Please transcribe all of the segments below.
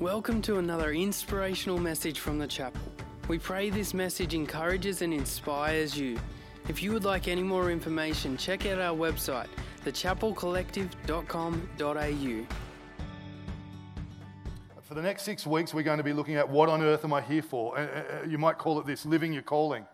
Welcome to another inspirational message from the chapel. We pray this message encourages and inspires you. If you would like any more information, check out our website, thechapelcollective.com.au. For the next six weeks, we're going to be looking at what on earth am I here for? Uh, uh, You might call it this living your calling.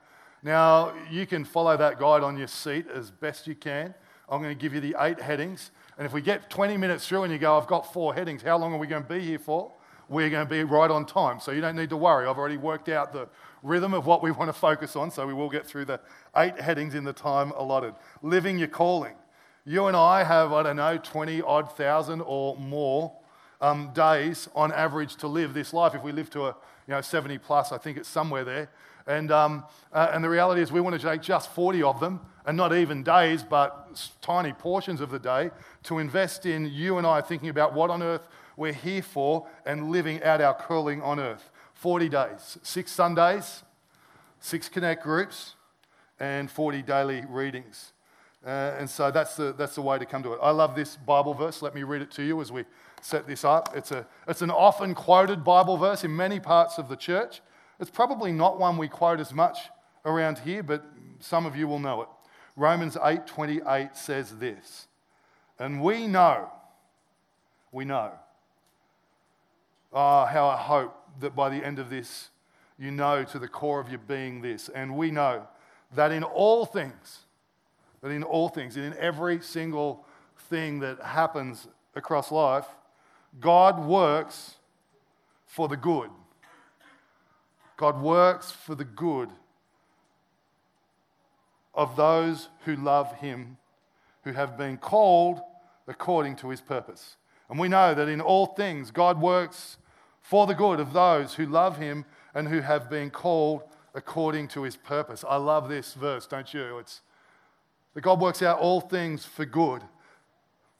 Now, you can follow that guide on your seat as best you can. I'm going to give you the eight headings. And if we get 20 minutes through and you go, I've got four headings, how long are we going to be here for? We're going to be right on time. So you don't need to worry. I've already worked out the rhythm of what we want to focus on. So we will get through the eight headings in the time allotted. Living your calling. You and I have, I don't know, 20 odd thousand or more um, days on average to live this life. If we live to a you know 70 plus, I think it's somewhere there. And, um, uh, and the reality is, we want to take just 40 of them, and not even days, but tiny portions of the day, to invest in you and I thinking about what on earth we're here for and living out our calling on earth. 40 days, six Sundays, six connect groups, and 40 daily readings. Uh, and so that's the, that's the way to come to it. I love this Bible verse. Let me read it to you as we set this up. It's, a, it's an often quoted Bible verse in many parts of the church. It's probably not one we quote as much around here, but some of you will know it. Romans 8:28 says this, and we know, we know. Oh, how I hope that by the end of this, you know to the core of your being this. And we know that in all things, that in all things, in every single thing that happens across life, God works for the good. God works for the good of those who love Him, who have been called according to His purpose. And we know that in all things, God works for the good of those who love Him and who have been called according to His purpose. I love this verse, don't you? It's that God works out all things for good.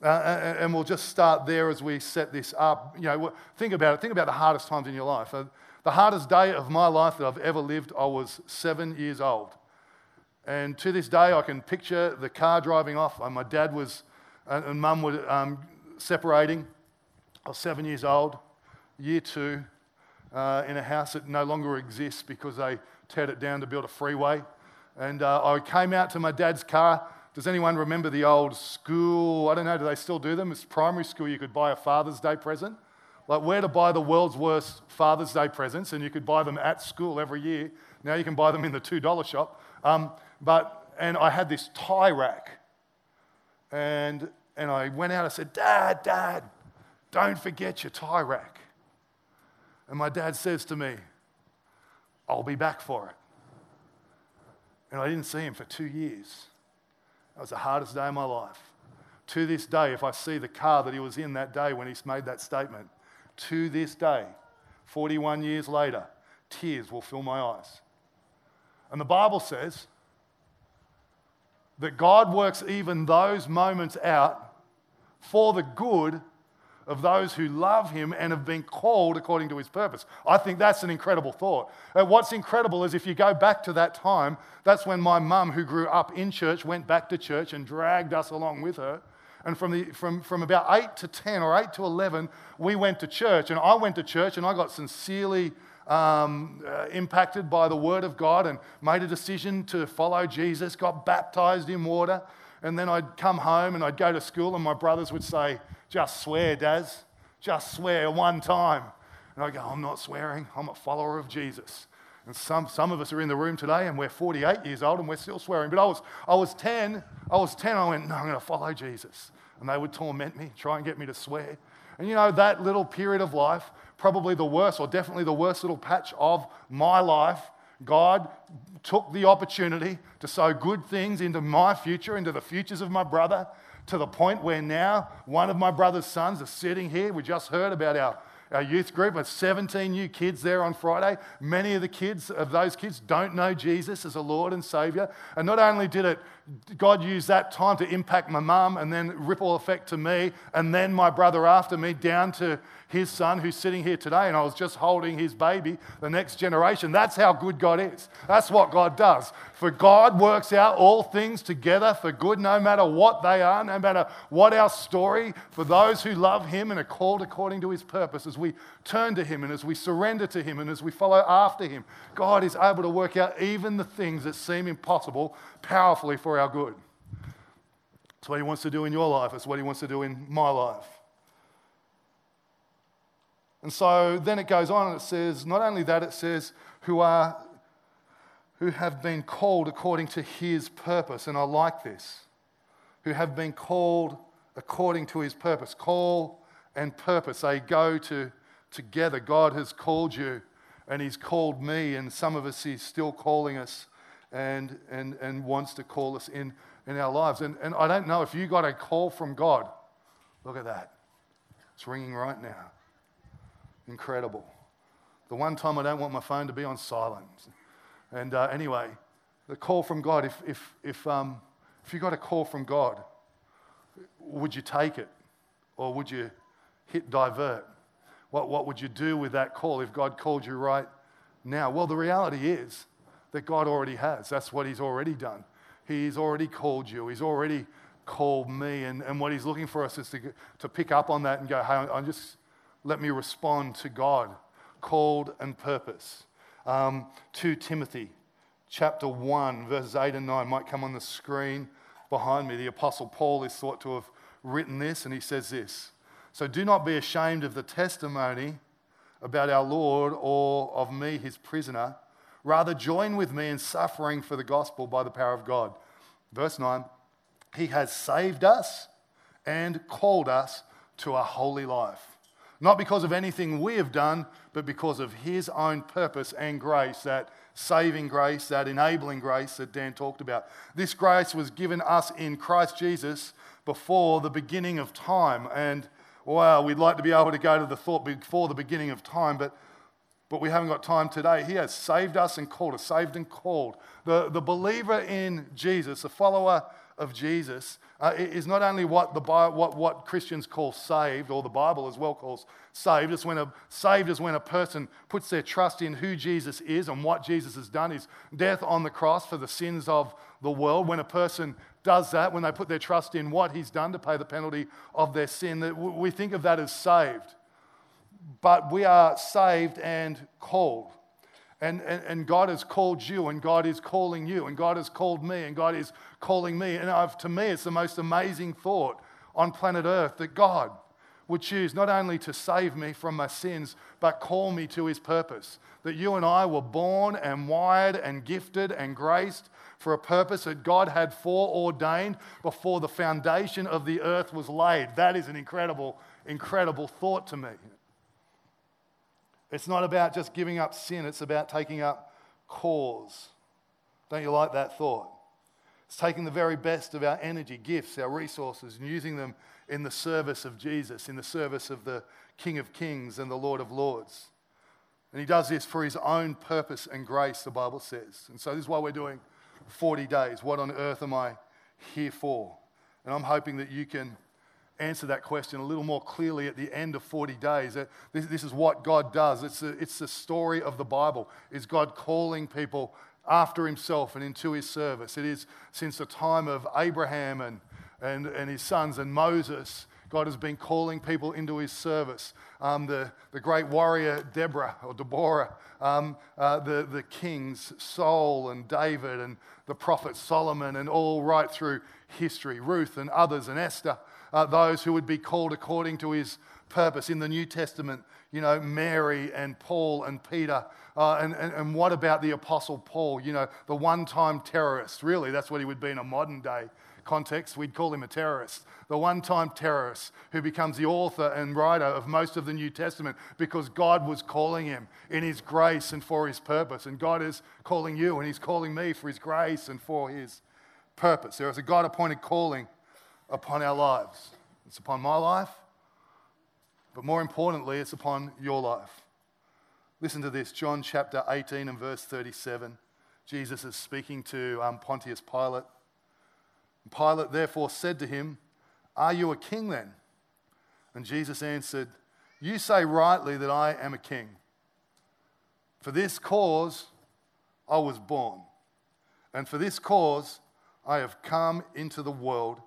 Uh, and and we'll just start there as we set this up. You know, think about it. Think about the hardest times in your life. Uh, The hardest day of my life that I've ever lived, I was seven years old. And to this day, I can picture the car driving off. My dad was, and and mum were um, separating. I was seven years old, year two, uh, in a house that no longer exists because they teared it down to build a freeway. And uh, I came out to my dad's car. Does anyone remember the old school? I don't know, do they still do them? It's primary school, you could buy a Father's Day present. Like where to buy the world's worst Father's Day presents, and you could buy them at school every year. Now you can buy them in the $2 shop. Um, but, and I had this tie rack. And, and I went out, I said, Dad, Dad, don't forget your tie rack. And my dad says to me, I'll be back for it. And I didn't see him for two years. That was the hardest day of my life. To this day, if I see the car that he was in that day when he made that statement, to this day, 41 years later, tears will fill my eyes. And the Bible says that God works even those moments out for the good of those who love him and have been called according to his purpose. I think that's an incredible thought. And what's incredible is if you go back to that time, that's when my mum, who grew up in church, went back to church and dragged us along with her. And from, the, from, from about 8 to 10 or 8 to 11, we went to church. And I went to church and I got sincerely um, uh, impacted by the Word of God and made a decision to follow Jesus, got baptized in water. And then I'd come home and I'd go to school, and my brothers would say, Just swear, Daz. Just swear one time. And I go, I'm not swearing. I'm a follower of Jesus. And some, some of us are in the room today and we're 48 years old and we're still swearing. But I was, I was 10. I was 10. I went, No, I'm going to follow Jesus. And they would torment me, try and get me to swear. And you know, that little period of life, probably the worst, or definitely the worst little patch of my life, God took the opportunity to sow good things into my future, into the futures of my brother, to the point where now one of my brother's sons is sitting here. We just heard about our, our youth group with 17 new kids there on Friday. Many of the kids, of those kids, don't know Jesus as a Lord and Savior. And not only did it, God used that time to impact my mum and then ripple effect to me, and then my brother after me down to his son who's sitting here today, and I was just holding his baby, the next generation. That's how good God is. That's what God does. For God works out all things together for good, no matter what they are, no matter what our story, for those who love him and are called according to his purpose, as we turn to Him and as we surrender to Him and as we follow after Him, God is able to work out even the things that seem impossible powerfully for our good. That's what He wants to do in your life, it's what He wants to do in my life. And so then it goes on and it says, not only that, it says, who are who have been called according to his purpose. And I like this. Who have been called according to his purpose. Call and purpose, they go to, together. God has called you and he's called me, and some of us he's still calling us and, and, and wants to call us in, in our lives. And, and I don't know if you got a call from God. Look at that. It's ringing right now. Incredible. The one time I don't want my phone to be on silent. And uh, anyway, the call from God, if, if, if, um, if you got a call from God, would you take it? Or would you hit divert? What, what would you do with that call if God called you right now? Well, the reality is that God already has. That's what He's already done. He's already called you. He's already called me. And, and what He's looking for us is to, to pick up on that and go, hey, I'm just let me respond to God, called and purpose. Um, 2 Timothy chapter 1, verses 8 and 9 might come on the screen behind me. The Apostle Paul is thought to have written this, and he says this So do not be ashamed of the testimony about our Lord or of me, his prisoner. Rather, join with me in suffering for the gospel by the power of God. Verse 9 He has saved us and called us to a holy life not because of anything we have done, but because of His own purpose and grace, that saving grace, that enabling grace that Dan talked about. This grace was given us in Christ Jesus before the beginning of time. And wow, we'd like to be able to go to the thought before the beginning of time, but, but we haven't got time today. He has saved us and called us, saved and called. The, the believer in Jesus, the follower of Jesus uh, is not only what, the, what, what Christians call saved, or the Bible as well calls saved. It's when a, saved is when a person puts their trust in who Jesus is and what Jesus has done, his death on the cross for the sins of the world. When a person does that, when they put their trust in what he's done to pay the penalty of their sin, that we think of that as saved. But we are saved and called. And, and, and, God has called you, and God is calling you, and God has called me, and God is calling me. And I've, to me, it's the most amazing thought on planet Earth that God would choose not only to save me from my sins, but call me to his purpose. That you and I were born and wired and gifted and graced for a purpose that God had foreordained before the foundation of the earth was laid. That is an incredible, incredible thought to me. It's not about just giving up sin, it's about taking up cause. Don't you like that thought? It's taking the very best of our energy, gifts, our resources, and using them in the service of Jesus, in the service of the King of Kings and the Lord of Lords. And he does this for his own purpose and grace, the Bible says. And so this is why we're doing 40 days. What on earth am I here for? And I'm hoping that you can answer that question a little more clearly at the end of 40 days. This, this is what God does. It's, a, it's the story of the Bible. Is God calling people after himself and into his service. It is since the time of Abraham and, and, and his sons and Moses. God has been calling people into his service. Um, the, the great warrior Deborah or Deborah, um, uh, the, the kings Saul and David and the prophet Solomon, and all right through history, Ruth and others, and Esther uh, those who would be called according to his purpose. In the New Testament, you know, Mary and Paul and Peter. Uh, and, and, and what about the Apostle Paul? You know, the one time terrorist. Really, that's what he would be in a modern day context. We'd call him a terrorist. The one time terrorist who becomes the author and writer of most of the New Testament because God was calling him in his grace and for his purpose. And God is calling you and he's calling me for his grace and for his purpose. There is a God appointed calling upon our lives. It's upon my life, but more importantly, it's upon your life. Listen to this John chapter 18 and verse 37. Jesus is speaking to um, Pontius Pilate. Pilate therefore said to him, Are you a king then? And Jesus answered, You say rightly that I am a king. For this cause I was born, and for this cause I have come into the world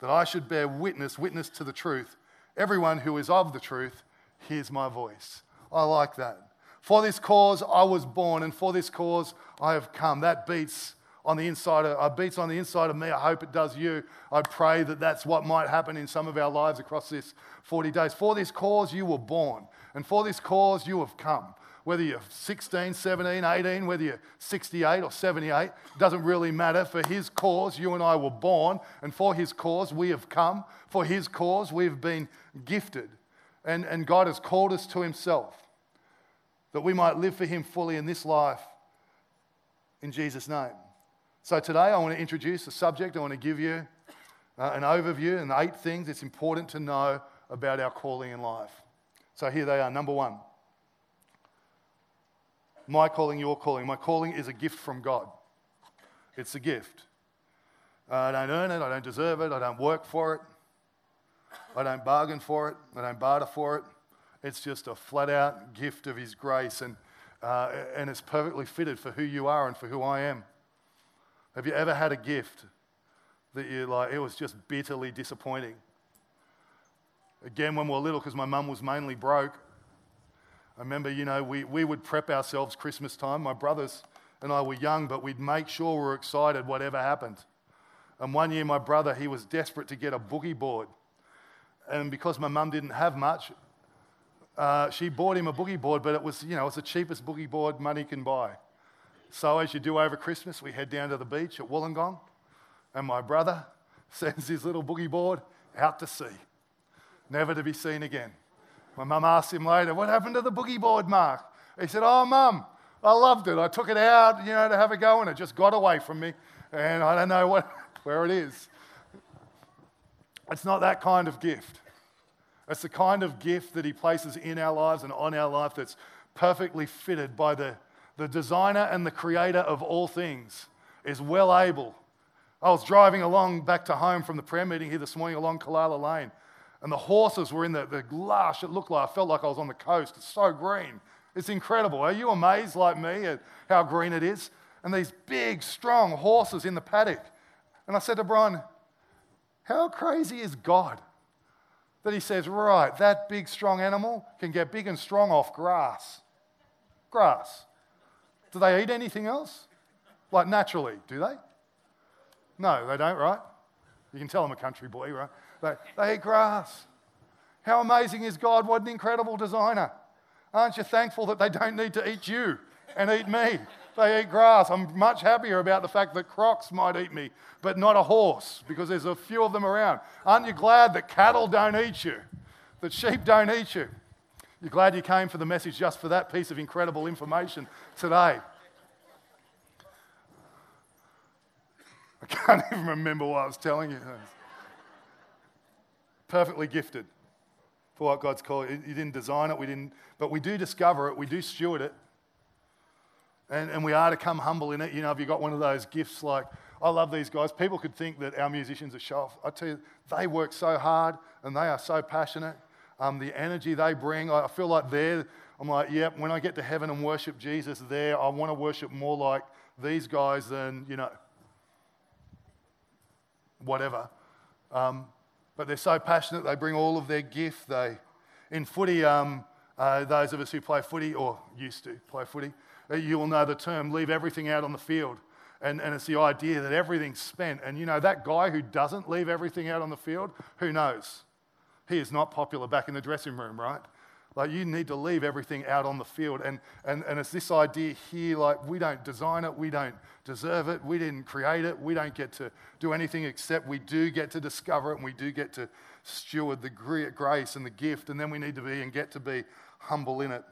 that I should bear witness, witness to the truth. Everyone who is of the truth hears my voice. I like that. For this cause I was born, and for this cause I have come. That beats on the inside of, uh, beats on the inside of me. I hope it does you. I pray that that's what might happen in some of our lives across this 40 days. For this cause you were born, and for this cause you have come. Whether you're 16, 17, 18, whether you're 68 or 78, doesn't really matter. For his cause, you and I were born, and for his cause, we have come. For his cause, we've been gifted. And, and God has called us to himself that we might live for him fully in this life in Jesus' name. So today I want to introduce a subject. I want to give you uh, an overview and eight things it's important to know about our calling in life. So here they are. Number one my calling, your calling. My calling is a gift from God. It's a gift. I don't earn it, I don't deserve it, I don't work for it, I don't bargain for it, I don't barter for it. It's just a flat out gift of His grace, and, uh, and it's perfectly fitted for who you are and for who I am. Have you ever had a gift that you like, it was just bitterly disappointing? Again, when we were little, because my mum was mainly broke, I remember, you know, we, we would prep ourselves Christmas time. My brothers and I were young, but we'd make sure we were excited whatever happened. And one year, my brother, he was desperate to get a boogie board. And because my mum didn't have much, uh, she bought him a boogie board, but it was, you know, it's the cheapest boogie board money can buy. So, as you do over Christmas, we head down to the beach at Wollongong, and my brother sends his little boogie board out to sea, never to be seen again. My mum asked him later, What happened to the boogie board, Mark? He said, Oh, mum, I loved it. I took it out, you know, to have a go, and it just got away from me, and I don't know what, where it is. It's not that kind of gift. It's the kind of gift that He places in our lives and on our life that's perfectly fitted by the the designer and the creator of all things, is well able. I was driving along back to home from the prayer meeting here this morning along Kalala Lane, and the horses were in the, the lush. It looked like I felt like I was on the coast. It's so green. It's incredible. Are you amazed like me at how green it is? And these big, strong horses in the paddock. And I said to Brian, How crazy is God that He says, Right, that big, strong animal can get big and strong off grass? Grass. Do they eat anything else? Like naturally, do they? No, they don't, right? You can tell I'm a country boy, right? They, they eat grass. How amazing is God? What an incredible designer. Aren't you thankful that they don't need to eat you and eat me? They eat grass. I'm much happier about the fact that crocs might eat me, but not a horse because there's a few of them around. Aren't you glad that cattle don't eat you? That sheep don't eat you? You're glad you came for the message just for that piece of incredible information today. I can't even remember what I was telling you. Perfectly gifted for what God's called. You didn't design it, we didn't, but we do discover it, we do steward it, and, and we are to come humble in it. You know, if you've got one of those gifts like, I love these guys. People could think that our musicians are show off. I tell you, they work so hard and they are so passionate um, the energy they bring. I feel like they're, I'm like, yep, yeah, when I get to heaven and worship Jesus there, I want to worship more like these guys than, you know, whatever. Um, but they're so passionate, they bring all of their gift. They, in footy, um, uh, those of us who play footy, or used to play footy, uh, you will know the term leave everything out on the field. And, and it's the idea that everything's spent. And you know, that guy who doesn't leave everything out on the field, who knows? He is not popular back in the dressing room, right? Like, you need to leave everything out on the field. And, and, and it's this idea here like, we don't design it, we don't deserve it, we didn't create it, we don't get to do anything except we do get to discover it and we do get to steward the grace and the gift. And then we need to be and get to be humble in it.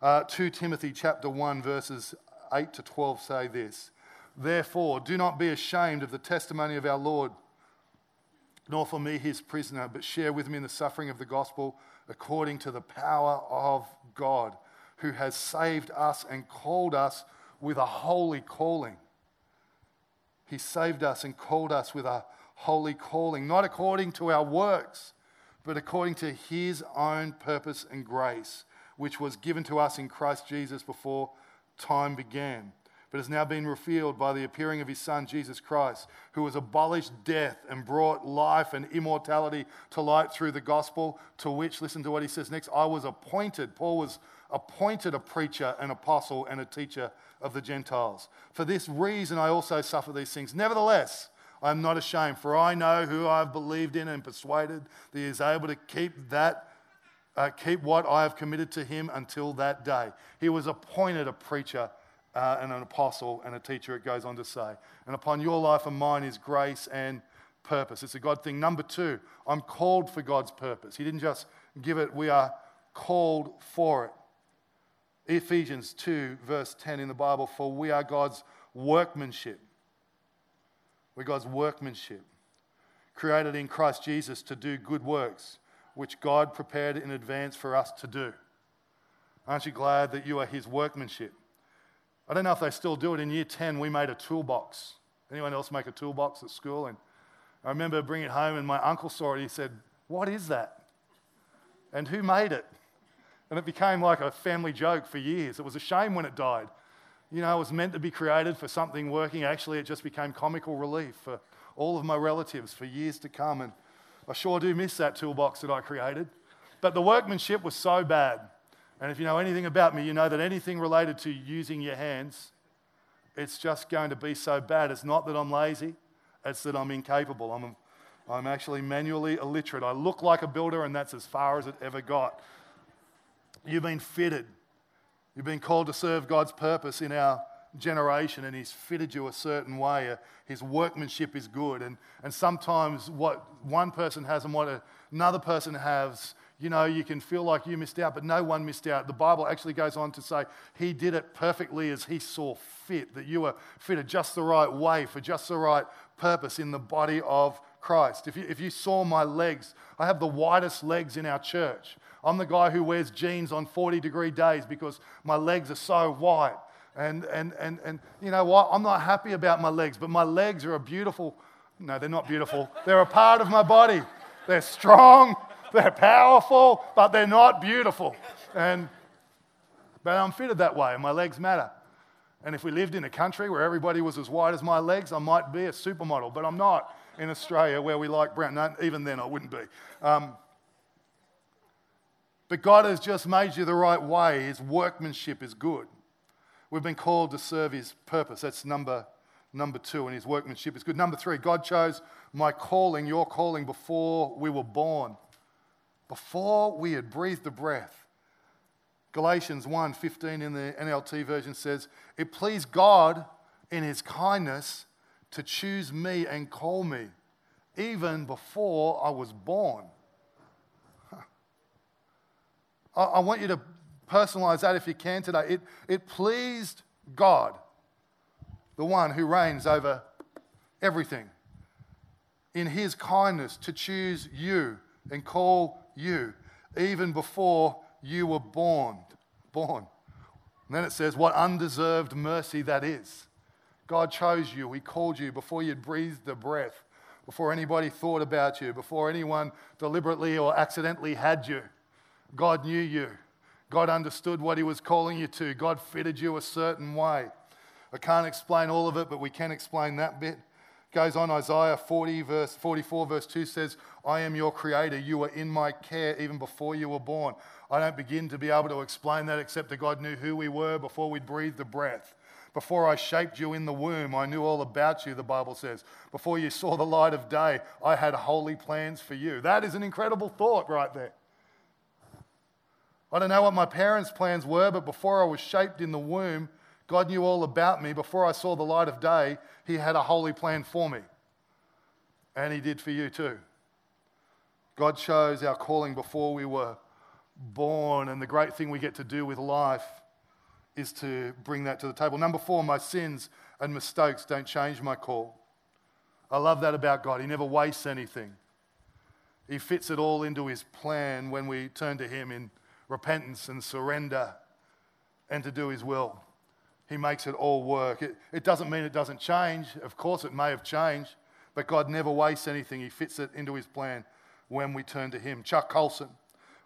Uh, 2 Timothy chapter 1, verses 8 to 12 say this Therefore, do not be ashamed of the testimony of our Lord nor for me his prisoner, but share with me in the suffering of the gospel according to the power of God, who has saved us and called us with a holy calling. He saved us and called us with a holy calling, not according to our works, but according to his own purpose and grace, which was given to us in Christ Jesus before time began but has now been revealed by the appearing of his Son, Jesus Christ, who has abolished death and brought life and immortality to light through the gospel, to which, listen to what he says next, I was appointed. Paul was appointed a preacher, an apostle, and a teacher of the Gentiles. For this reason, I also suffer these things. Nevertheless, I am not ashamed, for I know who I have believed in and persuaded that he is able to keep that. Uh, keep what I have committed to him until that day. He was appointed a preacher uh, and an apostle and a teacher, it goes on to say. And upon your life and mine is grace and purpose. It's a God thing. Number two, I'm called for God's purpose. He didn't just give it, we are called for it. Ephesians 2, verse 10 in the Bible, for we are God's workmanship. We're God's workmanship, created in Christ Jesus to do good works, which God prepared in advance for us to do. Aren't you glad that you are His workmanship? I don't know if they still do it. In year 10, we made a toolbox. Anyone else make a toolbox at school? And I remember bringing it home, and my uncle saw it. He said, What is that? And who made it? And it became like a family joke for years. It was a shame when it died. You know, it was meant to be created for something working. Actually, it just became comical relief for all of my relatives for years to come. And I sure do miss that toolbox that I created. But the workmanship was so bad. And if you know anything about me, you know that anything related to using your hands, it's just going to be so bad. It's not that I'm lazy, it's that I'm incapable. I'm, I'm actually manually illiterate. I look like a builder, and that's as far as it ever got. You've been fitted. You've been called to serve God's purpose in our generation, and He's fitted you a certain way. Uh, his workmanship is good. And, and sometimes what one person has and what another person has, you know, you can feel like you missed out, but no one missed out. The Bible actually goes on to say He did it perfectly as He saw fit, that you were fitted just the right way for just the right purpose in the body of Christ. If you, if you saw my legs, I have the widest legs in our church. I'm the guy who wears jeans on 40 degree days because my legs are so wide. And, and, and, and you know what? I'm not happy about my legs, but my legs are a beautiful, no, they're not beautiful. They're a part of my body. They're strong, they're powerful, but they're not beautiful. And, but I'm fitted that way, and my legs matter. And if we lived in a country where everybody was as wide as my legs, I might be a supermodel, but I'm not in Australia where we like brown. No, even then, I wouldn't be. Um, but God has just made you the right way. His workmanship is good. We've been called to serve His purpose. That's number, number two, and His workmanship is good. Number three, God chose my calling, your calling, before we were born, before we had breathed the breath. Galatians 1:15 in the NLT version says, "It pleased God in his kindness to choose me and call me even before I was born." I, I want you to personalize that if you can today. It, it pleased God, the one who reigns over everything, in his kindness to choose you and call you even before you were born. Born. And then it says, What undeserved mercy that is. God chose you, He called you before you'd breathed a breath, before anybody thought about you, before anyone deliberately or accidentally had you. God knew you. God understood what He was calling you to. God fitted you a certain way. I can't explain all of it, but we can explain that bit. Goes on, Isaiah 40, verse 44, verse 2 says, I am your creator. You were in my care even before you were born. I don't begin to be able to explain that except that God knew who we were before we'd breathed the breath. Before I shaped you in the womb, I knew all about you, the Bible says. Before you saw the light of day, I had holy plans for you. That is an incredible thought right there. I don't know what my parents' plans were, but before I was shaped in the womb, God knew all about me. Before I saw the light of day, He had a holy plan for me. And He did for you too. God chose our calling before we were born, and the great thing we get to do with life is to bring that to the table. Number four, my sins and mistakes don't change my call. I love that about God. He never wastes anything, He fits it all into His plan when we turn to Him in repentance and surrender and to do His will. He makes it all work. It, it doesn't mean it doesn't change. Of course, it may have changed, but God never wastes anything. He fits it into His plan when we turn to Him. Chuck Colson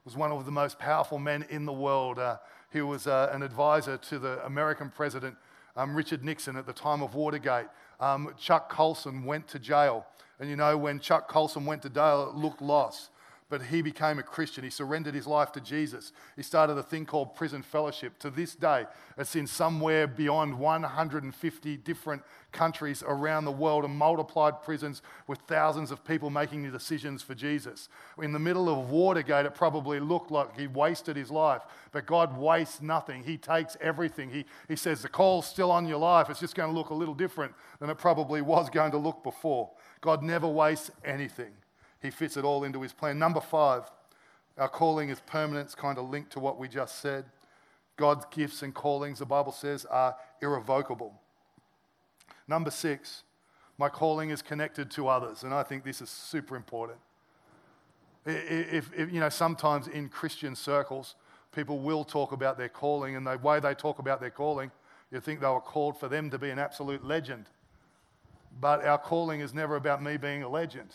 was one of the most powerful men in the world. Uh, he was uh, an advisor to the American president Um, Richard Nixon at the time of Watergate. Um, Chuck Colson went to jail. And you know, when Chuck Colson went to jail, it looked lost but he became a Christian. He surrendered his life to Jesus. He started a thing called Prison Fellowship. To this day, it's in somewhere beyond 150 different countries around the world and multiplied prisons with thousands of people making the decisions for Jesus. In the middle of Watergate, it probably looked like he wasted his life, but God wastes nothing. He takes everything. He, he says, The call's still on your life. It's just going to look a little different than it probably was going to look before. God never wastes anything. He fits it all into his plan. Number five, our calling is permanent. It's kind of linked to what we just said. God's gifts and callings, the Bible says, are irrevocable. Number six, my calling is connected to others, and I think this is super important. If, if, you know, sometimes in Christian circles, people will talk about their calling, and the way they talk about their calling, you think they were called for them to be an absolute legend. But our calling is never about me being a legend.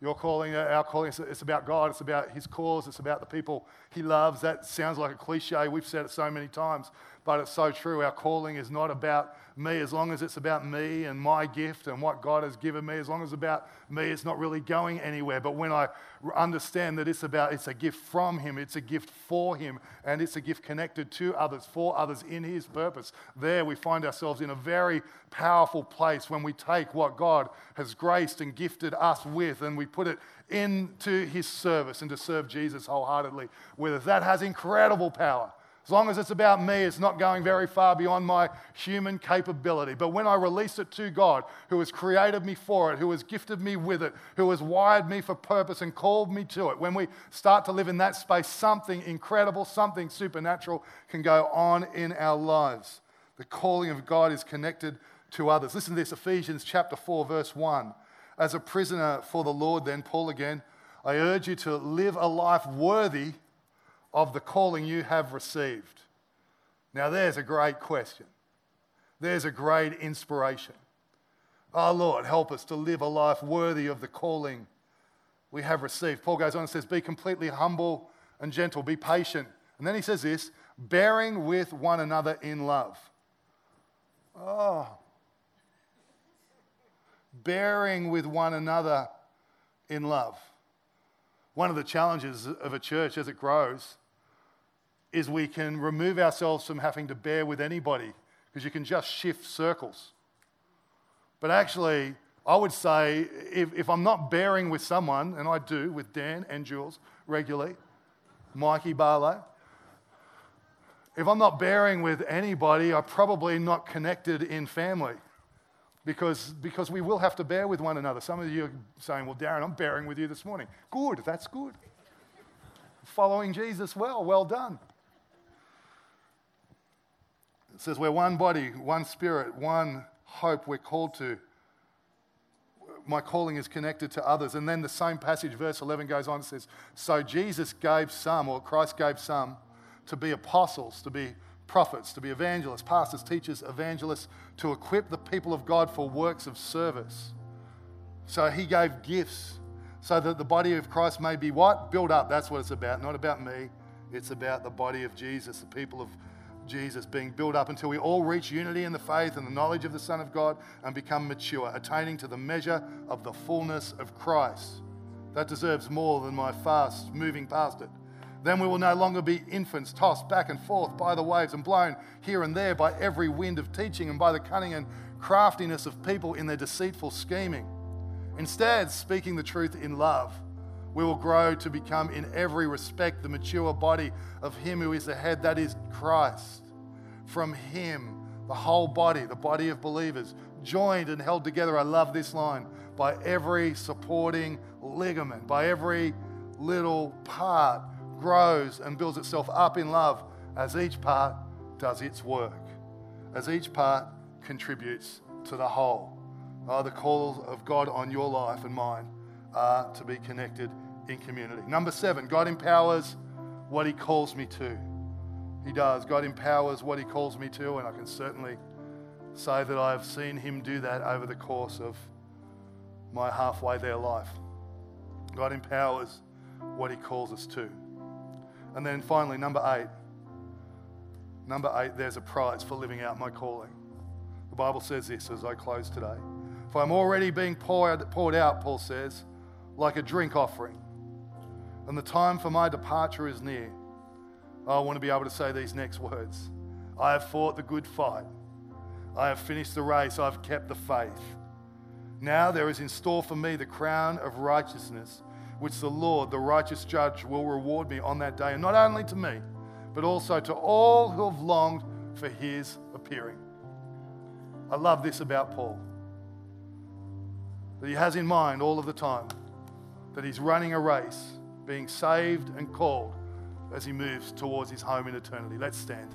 Your calling, uh, our calling, it's about God. It's about His cause. It's about the people He loves. That sounds like a cliche. We've said it so many times, but it's so true. Our calling is not about me. As long as it's about me and my gift and what God has given me, as long as it's about me, it's not really going anywhere. But when I understand that it's about, it's a gift from Him, it's a gift for Him, and it's a gift connected to others, for others in His purpose, there we find ourselves in a very powerful place when we take what God has graced and gifted us with and we put it into his service and to serve Jesus wholeheartedly with us. That has incredible power. As long as it's about me, it's not going very far beyond my human capability. But when I release it to God, who has created me for it, who has gifted me with it, who has wired me for purpose and called me to it, when we start to live in that space, something incredible, something supernatural can go on in our lives. The calling of God is connected to others. Listen to this Ephesians chapter 4, verse 1. As a prisoner for the Lord, then, Paul again, I urge you to live a life worthy of the calling you have received. Now, there's a great question. There's a great inspiration. Oh, Lord, help us to live a life worthy of the calling we have received. Paul goes on and says, Be completely humble and gentle, be patient. And then he says this bearing with one another in love. Oh, bearing with one another in love. One of the challenges of a church as it grows is we can remove ourselves from having to bear with anybody because you can just shift circles. But actually, I would say if, if I'm not bearing with someone, and I do with Dan and Jules regularly, Mikey Barlow, if I'm not bearing with anybody, I'm probably not connected in family because, because we will have to bear with one another. Some of you are saying, Well, Darren, I'm bearing with you this morning. Good, that's good. Following Jesus well, well done. It says, We're one body, one spirit, one hope we're called to. My calling is connected to others. And then the same passage, verse 11, goes on and says, So Jesus gave some, or Christ gave some, to be apostles, to be prophets, to be evangelists, pastors, teachers, evangelists, to equip the people of God for works of service. So he gave gifts so that the body of Christ may be what? Built up. That's what it's about. Not about me. It's about the body of Jesus, the people of Jesus being built up until we all reach unity in the faith and the knowledge of the Son of God and become mature, attaining to the measure of the fullness of Christ. That deserves more than my fast moving past it. Then we will no longer be infants tossed back and forth by the waves and blown here and there by every wind of teaching and by the cunning and craftiness of people in their deceitful scheming. Instead, speaking the truth in love, we will grow to become in every respect the mature body of Him who is the head, that is Christ. From Him, the whole body, the body of believers, joined and held together, I love this line, by every supporting ligament, by every little part grows and builds itself up in love as each part does its work, as each part contributes to the whole. Oh, the calls of God on your life and mine are to be connected in community. Number seven, God empowers what He calls me to. He does. God empowers what He calls me to, and I can certainly say that I've seen Him do that over the course of my halfway there life. God empowers what He calls us to. And then finally, number eight. Number eight, there's a prize for living out my calling. The Bible says this as I close today. For I'm already being poured, poured out, Paul says, like a drink offering. And the time for my departure is near. I want to be able to say these next words I have fought the good fight. I have finished the race. I've kept the faith. Now there is in store for me the crown of righteousness, which the Lord, the righteous judge, will reward me on that day, and not only to me, but also to all who have longed for his appearing. I love this about Paul that he has in mind all of the time that he's running a race, being saved and called as he moves towards his home in eternity. Let's stand.